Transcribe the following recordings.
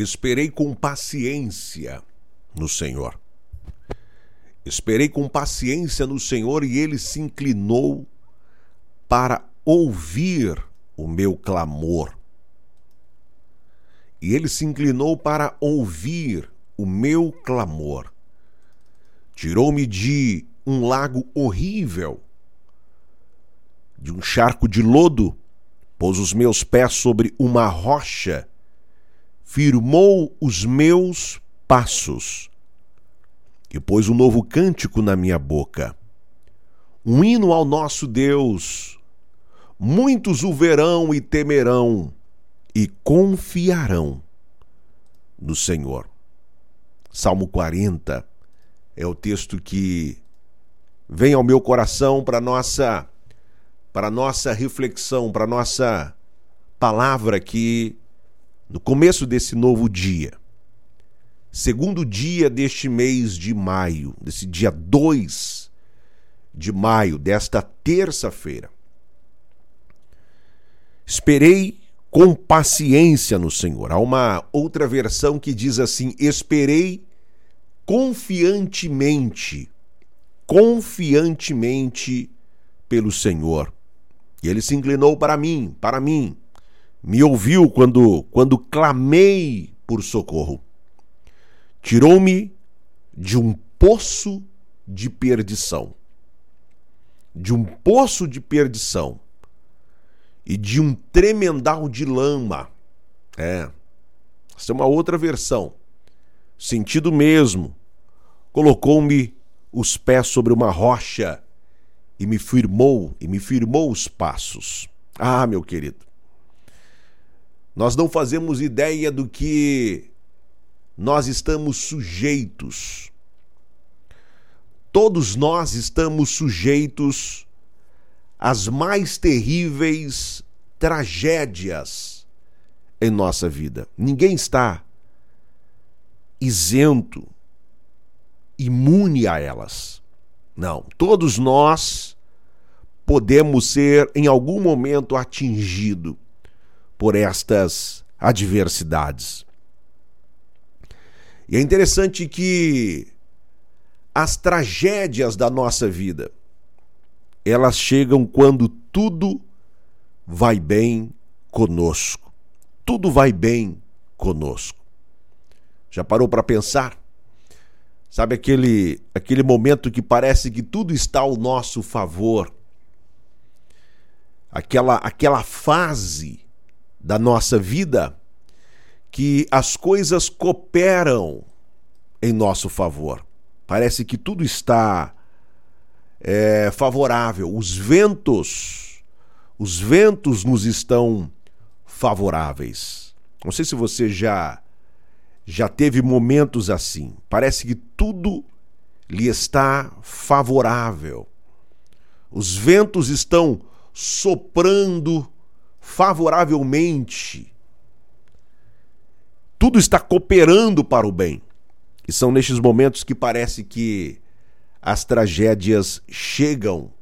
Esperei com paciência no Senhor. Esperei com paciência no Senhor e ele se inclinou para ouvir o meu clamor. E ele se inclinou para ouvir o meu clamor. Tirou-me de um lago horrível, de um charco de lodo, pôs os meus pés sobre uma rocha, firmou os meus passos e pôs um novo cântico na minha boca. Um hino ao nosso Deus. Muitos o verão e temerão e confiarão no Senhor. Salmo 40 é o texto que vem ao meu coração para nossa para nossa reflexão, para nossa palavra aqui no começo desse novo dia segundo dia deste mês de maio, desse dia 2 de maio, desta terça-feira. Esperei com paciência no Senhor. Há uma outra versão que diz assim: esperei confiantemente, confiantemente pelo Senhor. E ele se inclinou para mim, para mim, me ouviu quando quando clamei por socorro tirou-me de um poço de perdição. De um poço de perdição e de um tremendal de lama. É. Essa é uma outra versão. Sentido mesmo. Colocou-me os pés sobre uma rocha e me firmou, e me firmou os passos. Ah, meu querido. Nós não fazemos ideia do que nós estamos sujeitos. Todos nós estamos sujeitos às mais terríveis tragédias em nossa vida. Ninguém está isento, imune a elas. Não, todos nós podemos ser em algum momento atingido por estas adversidades. E é interessante que as tragédias da nossa vida, elas chegam quando tudo vai bem conosco. Tudo vai bem conosco. Já parou para pensar? Sabe aquele aquele momento que parece que tudo está ao nosso favor? Aquela aquela fase da nossa vida que as coisas cooperam em nosso favor. Parece que tudo está é, favorável. Os ventos, os ventos nos estão favoráveis. Não sei se você já já teve momentos assim. Parece que tudo lhe está favorável. Os ventos estão soprando favoravelmente tudo está cooperando para o bem. E são nestes momentos que parece que as tragédias chegam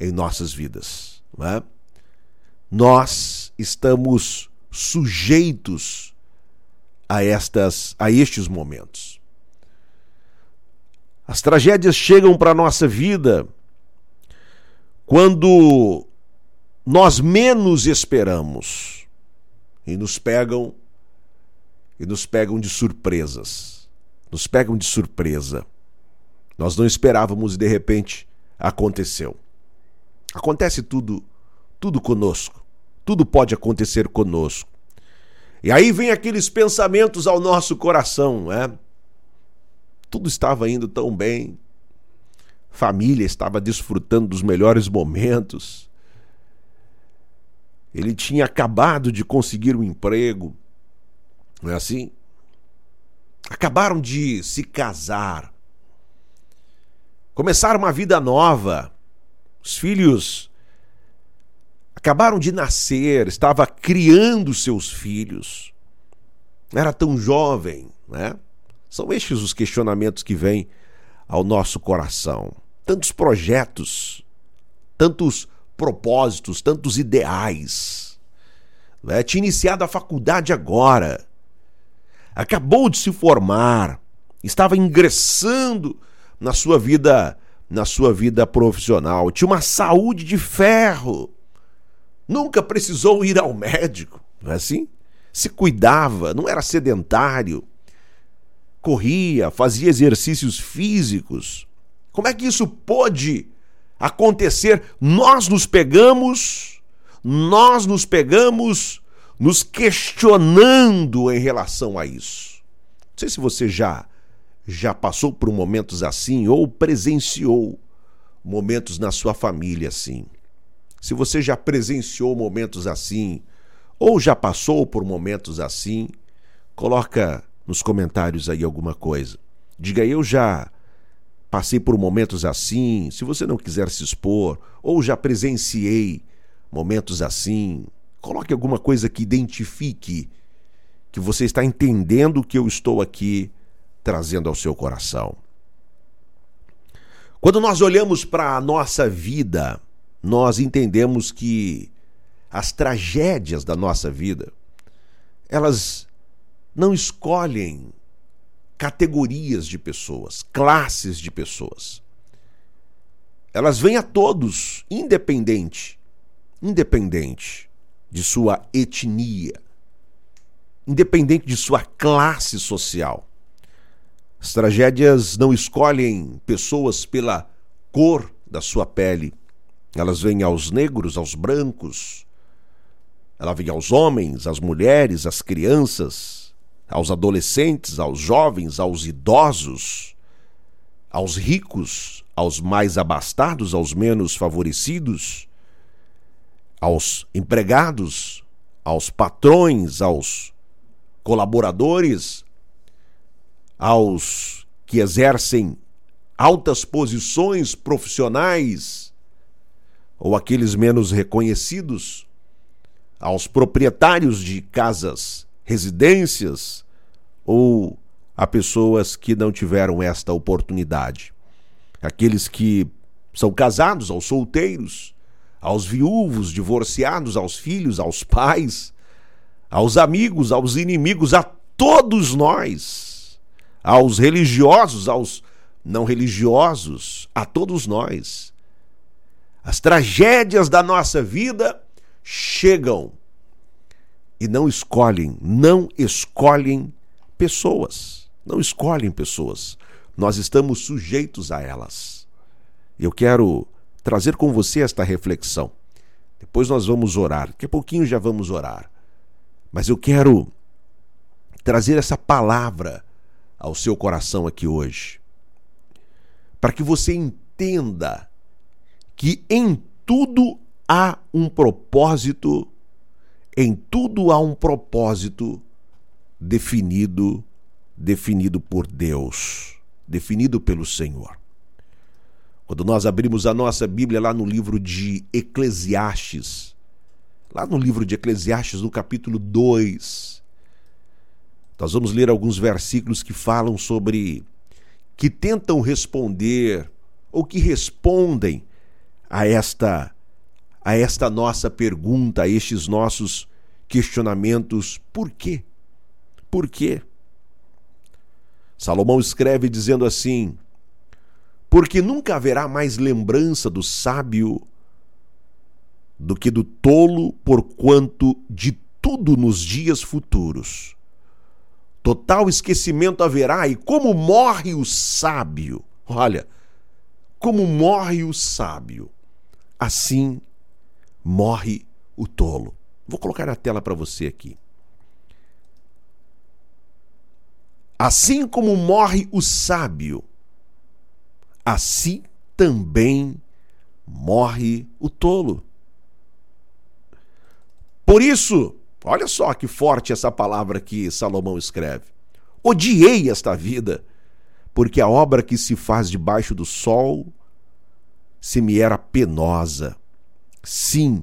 em nossas vidas. É? Nós estamos sujeitos a estas a estes momentos. As tragédias chegam para a nossa vida quando nós menos esperamos e nos pegam e nos pegam de surpresas. Nos pegam de surpresa. Nós não esperávamos e de repente aconteceu. Acontece tudo, tudo conosco. Tudo pode acontecer conosco. E aí vem aqueles pensamentos ao nosso coração, né? Tudo estava indo tão bem. Família estava desfrutando dos melhores momentos. Ele tinha acabado de conseguir um emprego não é assim? Acabaram de se casar, começaram uma vida nova, os filhos acabaram de nascer, estava criando seus filhos, era tão jovem, né? São estes os questionamentos que vêm ao nosso coração. Tantos projetos, tantos propósitos, tantos ideais. Né? Tinha iniciado a faculdade agora acabou de se formar, estava ingressando na sua vida, na sua vida profissional, tinha uma saúde de ferro. Nunca precisou ir ao médico, não é assim? Se cuidava, não era sedentário. Corria, fazia exercícios físicos. Como é que isso pôde acontecer? Nós nos pegamos, nós nos pegamos nos questionando em relação a isso. Não sei se você já já passou por momentos assim ou presenciou momentos na sua família assim. Se você já presenciou momentos assim ou já passou por momentos assim, coloca nos comentários aí alguma coisa. Diga eu já passei por momentos assim, se você não quiser se expor, ou já presenciei momentos assim, Coloque alguma coisa que identifique que você está entendendo que eu estou aqui trazendo ao seu coração. Quando nós olhamos para a nossa vida, nós entendemos que as tragédias da nossa vida, elas não escolhem categorias de pessoas, classes de pessoas. Elas vêm a todos, independente, independente de sua etnia, independente de sua classe social. As tragédias não escolhem pessoas pela cor da sua pele. Elas vêm aos negros, aos brancos, ela vem aos homens, às mulheres, às crianças, aos adolescentes, aos jovens, aos idosos, aos ricos, aos mais abastados, aos menos favorecidos, aos empregados, aos patrões, aos colaboradores, aos que exercem altas posições profissionais ou aqueles menos reconhecidos, aos proprietários de casas, residências ou a pessoas que não tiveram esta oportunidade. Aqueles que são casados, aos solteiros, aos viúvos, divorciados, aos filhos, aos pais, aos amigos, aos inimigos, a todos nós, aos religiosos, aos não religiosos, a todos nós. As tragédias da nossa vida chegam e não escolhem, não escolhem pessoas, não escolhem pessoas. Nós estamos sujeitos a elas. Eu quero trazer com você esta reflexão. Depois nós vamos orar, daqui a pouquinho já vamos orar. Mas eu quero trazer essa palavra ao seu coração aqui hoje, para que você entenda que em tudo há um propósito, em tudo há um propósito definido, definido por Deus, definido pelo Senhor. Quando nós abrimos a nossa Bíblia lá no livro de Eclesiastes, lá no livro de Eclesiastes, no capítulo 2, nós vamos ler alguns versículos que falam sobre que tentam responder ou que respondem a esta a esta nossa pergunta, a estes nossos questionamentos, por quê? Por quê? Salomão escreve dizendo assim: porque nunca haverá mais lembrança do sábio do que do tolo, porquanto de tudo nos dias futuros. Total esquecimento haverá, e como morre o sábio, olha, como morre o sábio, assim morre o tolo. Vou colocar na tela para você aqui. Assim como morre o sábio, assim também morre o tolo. Por isso, olha só que forte essa palavra que Salomão escreve. Odiei esta vida, porque a obra que se faz debaixo do sol se me era penosa. Sim,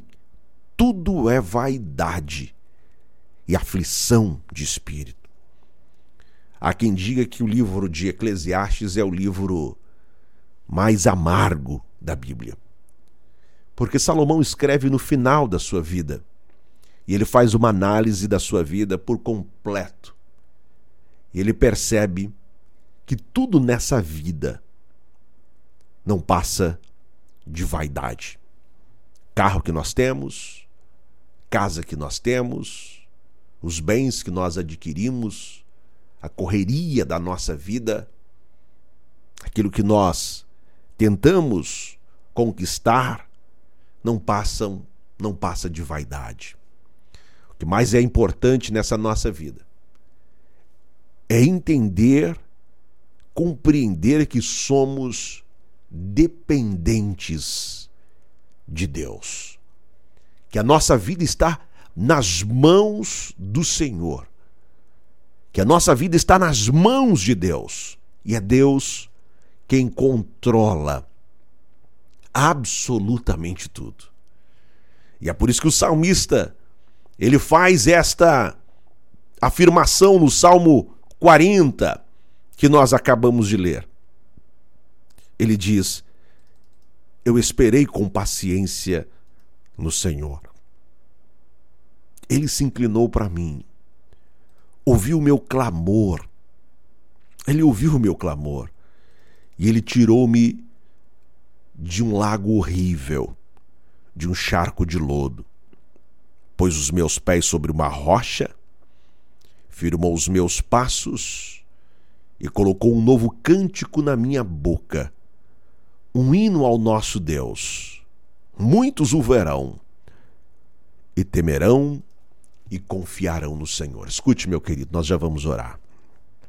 tudo é vaidade e aflição de espírito. Há quem diga que o livro de Eclesiastes é o livro mais amargo da Bíblia. Porque Salomão escreve no final da sua vida e ele faz uma análise da sua vida por completo. E ele percebe que tudo nessa vida não passa de vaidade. Carro que nós temos, casa que nós temos, os bens que nós adquirimos, a correria da nossa vida, aquilo que nós tentamos conquistar, não passam, não passa de vaidade. O que mais é importante nessa nossa vida é entender, compreender que somos dependentes de Deus. Que a nossa vida está nas mãos do Senhor. Que a nossa vida está nas mãos de Deus. E é Deus quem controla absolutamente tudo. E é por isso que o salmista ele faz esta afirmação no Salmo 40 que nós acabamos de ler. Ele diz: Eu esperei com paciência no Senhor. Ele se inclinou para mim, ouviu o meu clamor. Ele ouviu o meu clamor e ele tirou-me de um lago horrível, de um charco de lodo. Pôs os meus pés sobre uma rocha firmou os meus passos e colocou um novo cântico na minha boca, um hino ao nosso Deus. Muitos o verão e temerão e confiarão no Senhor. Escute, meu querido, nós já vamos orar.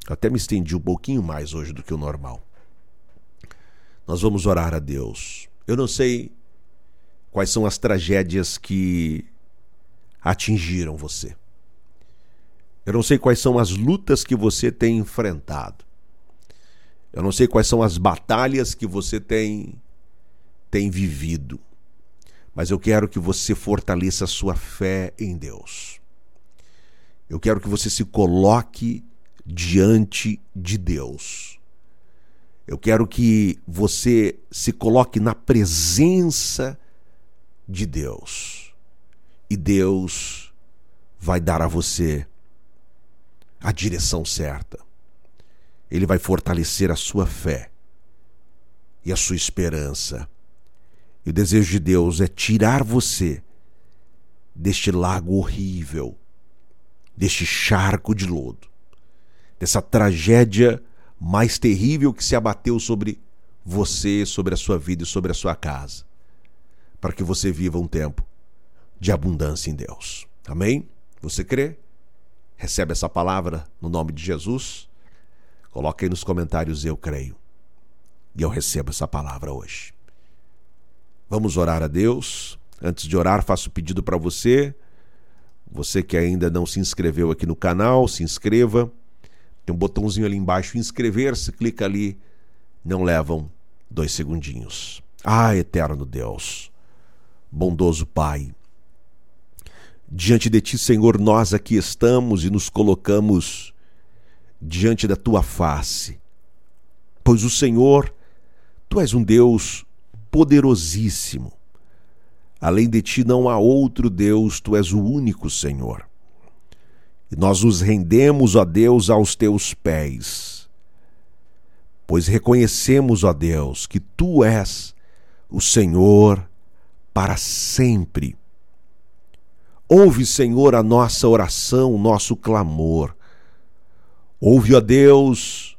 até me estendi um pouquinho mais hoje do que o normal. Nós vamos orar a Deus. Eu não sei quais são as tragédias que atingiram você. Eu não sei quais são as lutas que você tem enfrentado. Eu não sei quais são as batalhas que você tem tem vivido. Mas eu quero que você fortaleça a sua fé em Deus. Eu quero que você se coloque diante de Deus. Eu quero que você se coloque na presença de Deus. E Deus vai dar a você a direção certa. Ele vai fortalecer a sua fé e a sua esperança. E o desejo de Deus é tirar você deste lago horrível, deste charco de lodo, dessa tragédia mais terrível que se abateu sobre você, sobre a sua vida e sobre a sua casa, para que você viva um tempo de abundância em Deus. Amém? Você crê? Recebe essa palavra no nome de Jesus? Coloque aí nos comentários eu creio. E eu recebo essa palavra hoje. Vamos orar a Deus. Antes de orar, faço pedido para você. Você que ainda não se inscreveu aqui no canal, se inscreva. Tem um botãozinho ali embaixo, inscrever-se, clica ali. Não levam dois segundinhos. Ah, eterno Deus, bondoso Pai, Diante de ti, Senhor, nós aqui estamos e nos colocamos diante da tua face, pois o Senhor, tu és um Deus poderosíssimo. Além de ti não há outro Deus, tu és o único Senhor. E nós nos rendemos, ó Deus, aos teus pés, pois reconhecemos, ó Deus, que tu és o Senhor para sempre Ouve, Senhor, a nossa oração, o nosso clamor. Ouve, ó Deus,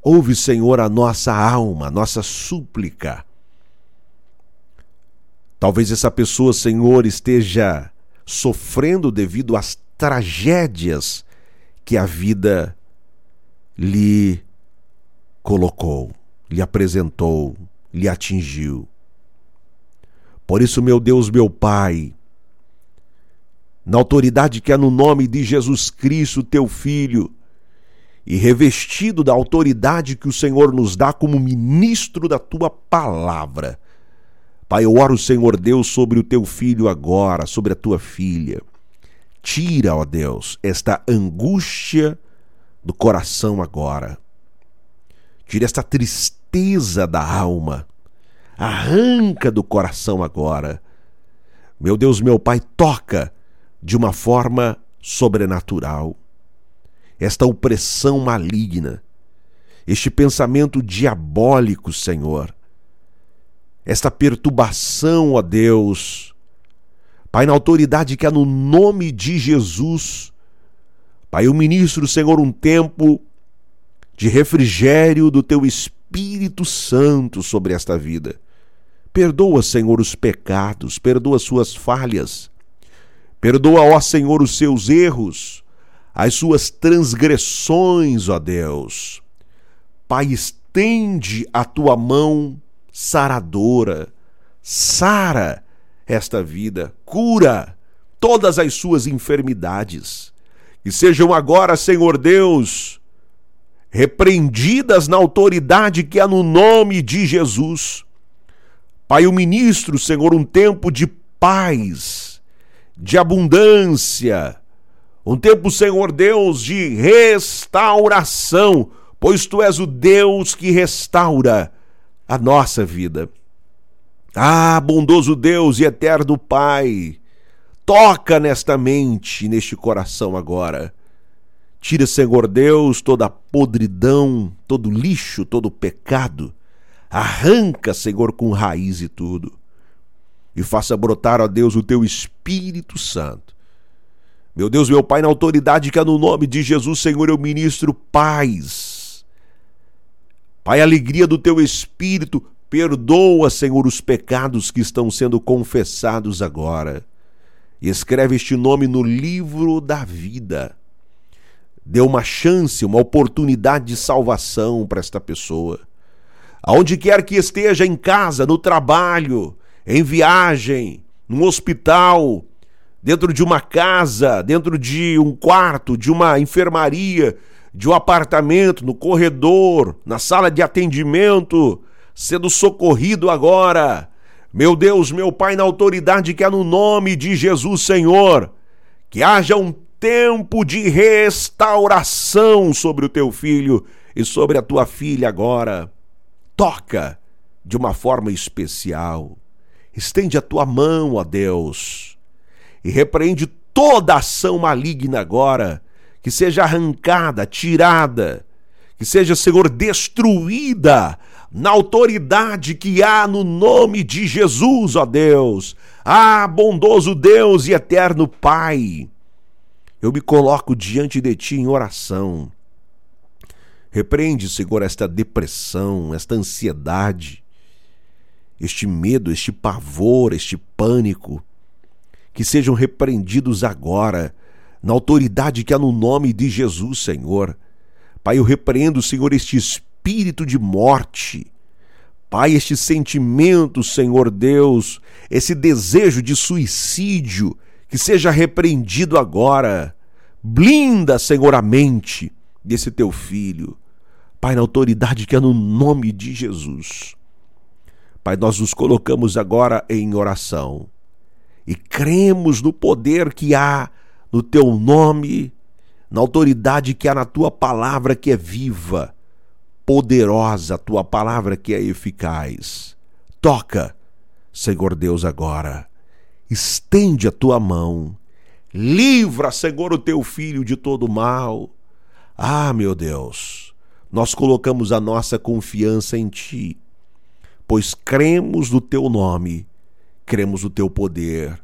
ouve, Senhor, a nossa alma, a nossa súplica. Talvez essa pessoa, Senhor, esteja sofrendo devido às tragédias que a vida lhe colocou, lhe apresentou, lhe atingiu. Por isso, meu Deus, meu Pai, na autoridade que é no nome de Jesus Cristo, teu Filho, e revestido da autoridade que o Senhor nos dá como ministro da tua palavra. Pai, eu oro, Senhor Deus, sobre o teu filho agora, sobre a tua filha. Tira, ó Deus, esta angústia do coração agora. Tira esta tristeza da alma. Arranca do coração agora. Meu Deus, meu Pai, toca de uma forma sobrenatural. Esta opressão maligna, este pensamento diabólico, Senhor, esta perturbação, ó Deus. Pai, na autoridade que há no nome de Jesus, Pai, eu ministro, Senhor, um tempo de refrigério do teu Espírito Santo sobre esta vida. Perdoa, Senhor, os pecados, perdoa suas falhas. Perdoa, ó Senhor, os seus erros, as suas transgressões, ó Deus. Pai, estende a tua mão saradora, sara esta vida, cura todas as suas enfermidades. E sejam agora, Senhor Deus, repreendidas na autoridade que há no nome de Jesus. Pai, o ministro, Senhor, um tempo de paz, de abundância, um tempo, Senhor Deus, de restauração, pois tu és o Deus que restaura a nossa vida. Ah, bondoso Deus e eterno Pai, toca nesta mente, neste coração agora. Tira, Senhor Deus, toda podridão, todo lixo, todo pecado. Arranca, Senhor, com raiz e tudo. E faça brotar, ó Deus, o teu Espírito Santo. Meu Deus, meu Pai, na autoridade que é no nome de Jesus, Senhor, eu ministro paz Pai, alegria do teu espírito, perdoa, Senhor, os pecados que estão sendo confessados agora. E escreve este nome no livro da vida. Dê uma chance, uma oportunidade de salvação para esta pessoa. Aonde quer que esteja, em casa, no trabalho, em viagem, no hospital, dentro de uma casa, dentro de um quarto, de uma enfermaria, de um apartamento, no corredor, na sala de atendimento, sendo socorrido agora. Meu Deus, meu Pai, na autoridade que há no nome de Jesus, Senhor, que haja um tempo de restauração sobre o teu filho e sobre a tua filha agora. Toca de uma forma especial. Estende a tua mão, ó Deus, e repreende toda ação maligna agora que seja arrancada, tirada, que seja, Senhor, destruída na autoridade que há no nome de Jesus, ó Deus. Ah, bondoso Deus e eterno Pai, eu me coloco diante de Ti em oração. Repreende, Senhor, esta depressão, esta ansiedade, este medo, este pavor, este pânico, que sejam repreendidos agora na autoridade que há no nome de Jesus, Senhor. Pai, eu repreendo, Senhor, este espírito de morte. Pai, este sentimento, Senhor Deus, esse desejo de suicídio, que seja repreendido agora. Blinda, Senhor, a mente desse teu filho. Pai, na autoridade que há no nome de Jesus. Pai, nós nos colocamos agora em oração e cremos no poder que há no teu nome, na autoridade que há na tua palavra que é viva, poderosa, a tua palavra que é eficaz. Toca, Senhor Deus, agora. Estende a tua mão. Livra, Senhor, o teu filho de todo mal. Ah, meu Deus, nós colocamos a nossa confiança em ti, pois cremos no teu nome, cremos no teu poder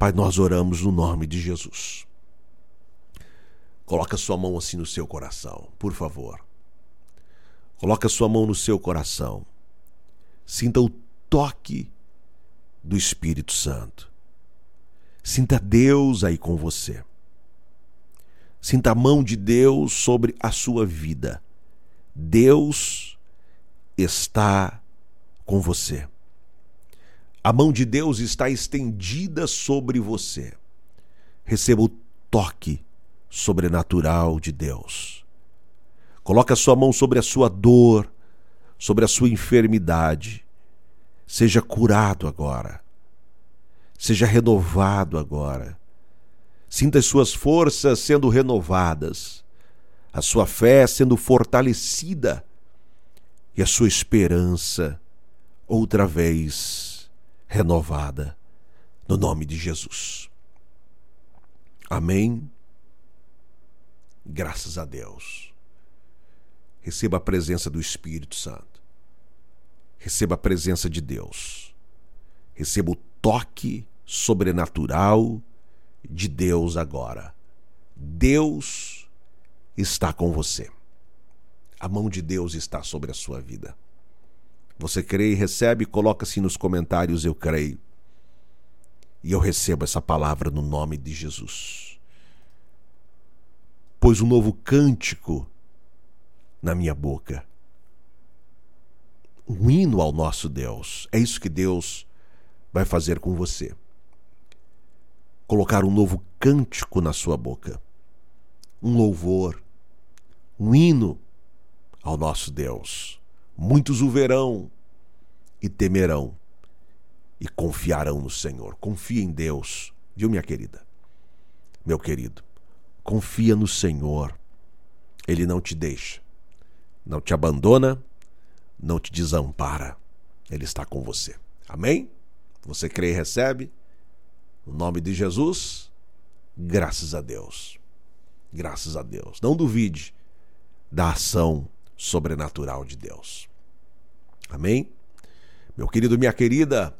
Pai, nós oramos no nome de Jesus. Coloca sua mão assim no seu coração, por favor. Coloca sua mão no seu coração. Sinta o toque do Espírito Santo. Sinta Deus aí com você. Sinta a mão de Deus sobre a sua vida. Deus está com você. A mão de Deus está estendida sobre você. Receba o toque sobrenatural de Deus. Coloque a sua mão sobre a sua dor, sobre a sua enfermidade. Seja curado agora. Seja renovado agora. Sinta as suas forças sendo renovadas, a sua fé sendo fortalecida e a sua esperança outra vez renovada, no nome de Jesus. Amém. Graças a Deus. Receba a presença do Espírito Santo. Receba a presença de Deus. Receba o toque sobrenatural de Deus agora. Deus está com você. A mão de Deus está sobre a sua vida. Você crê e recebe? Coloca-se nos comentários eu creio. E eu recebo essa palavra no nome de Jesus. Pois um novo cântico na minha boca. Um hino ao nosso Deus. É isso que Deus vai fazer com você. Colocar um novo cântico na sua boca. Um louvor. Um hino ao nosso Deus. Muitos o verão e temerão e confiarão no Senhor. Confia em Deus, viu, minha querida? Meu querido, confia no Senhor. Ele não te deixa, não te abandona, não te desampara. Ele está com você. Amém? Você crê e recebe? No nome de Jesus, graças a Deus. Graças a Deus. Não duvide da ação sobrenatural de Deus. Amém? Meu querido, minha querida,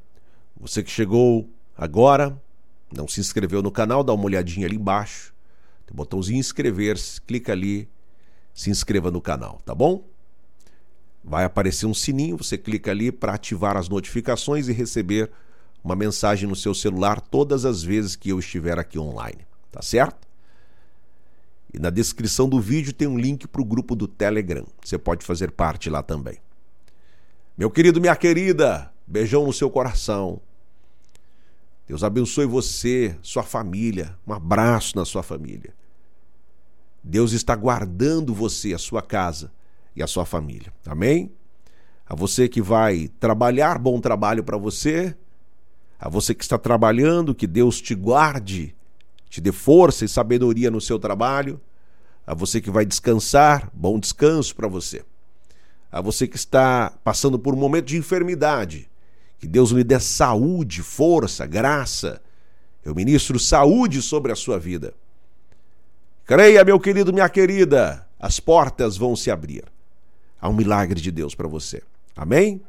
você que chegou agora, não se inscreveu no canal, dá uma olhadinha ali embaixo. Tem um botãozinho inscrever-se, clica ali, se inscreva no canal, tá bom? Vai aparecer um sininho, você clica ali para ativar as notificações e receber uma mensagem no seu celular todas as vezes que eu estiver aqui online, tá certo? E na descrição do vídeo tem um link para o grupo do Telegram. Você pode fazer parte lá também. Meu querido, minha querida, beijão no seu coração. Deus abençoe você, sua família. Um abraço na sua família. Deus está guardando você, a sua casa e a sua família. Amém? A você que vai trabalhar, bom trabalho para você. A você que está trabalhando, que Deus te guarde, te dê força e sabedoria no seu trabalho. A você que vai descansar, bom descanso para você a você que está passando por um momento de enfermidade. Que Deus lhe dê saúde, força, graça. Eu ministro saúde sobre a sua vida. Creia, meu querido, minha querida, as portas vão se abrir. Há um milagre de Deus para você. Amém?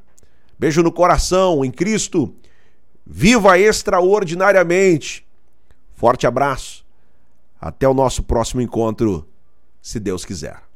Beijo no coração, em Cristo. Viva extraordinariamente. Forte abraço. Até o nosso próximo encontro, se Deus quiser.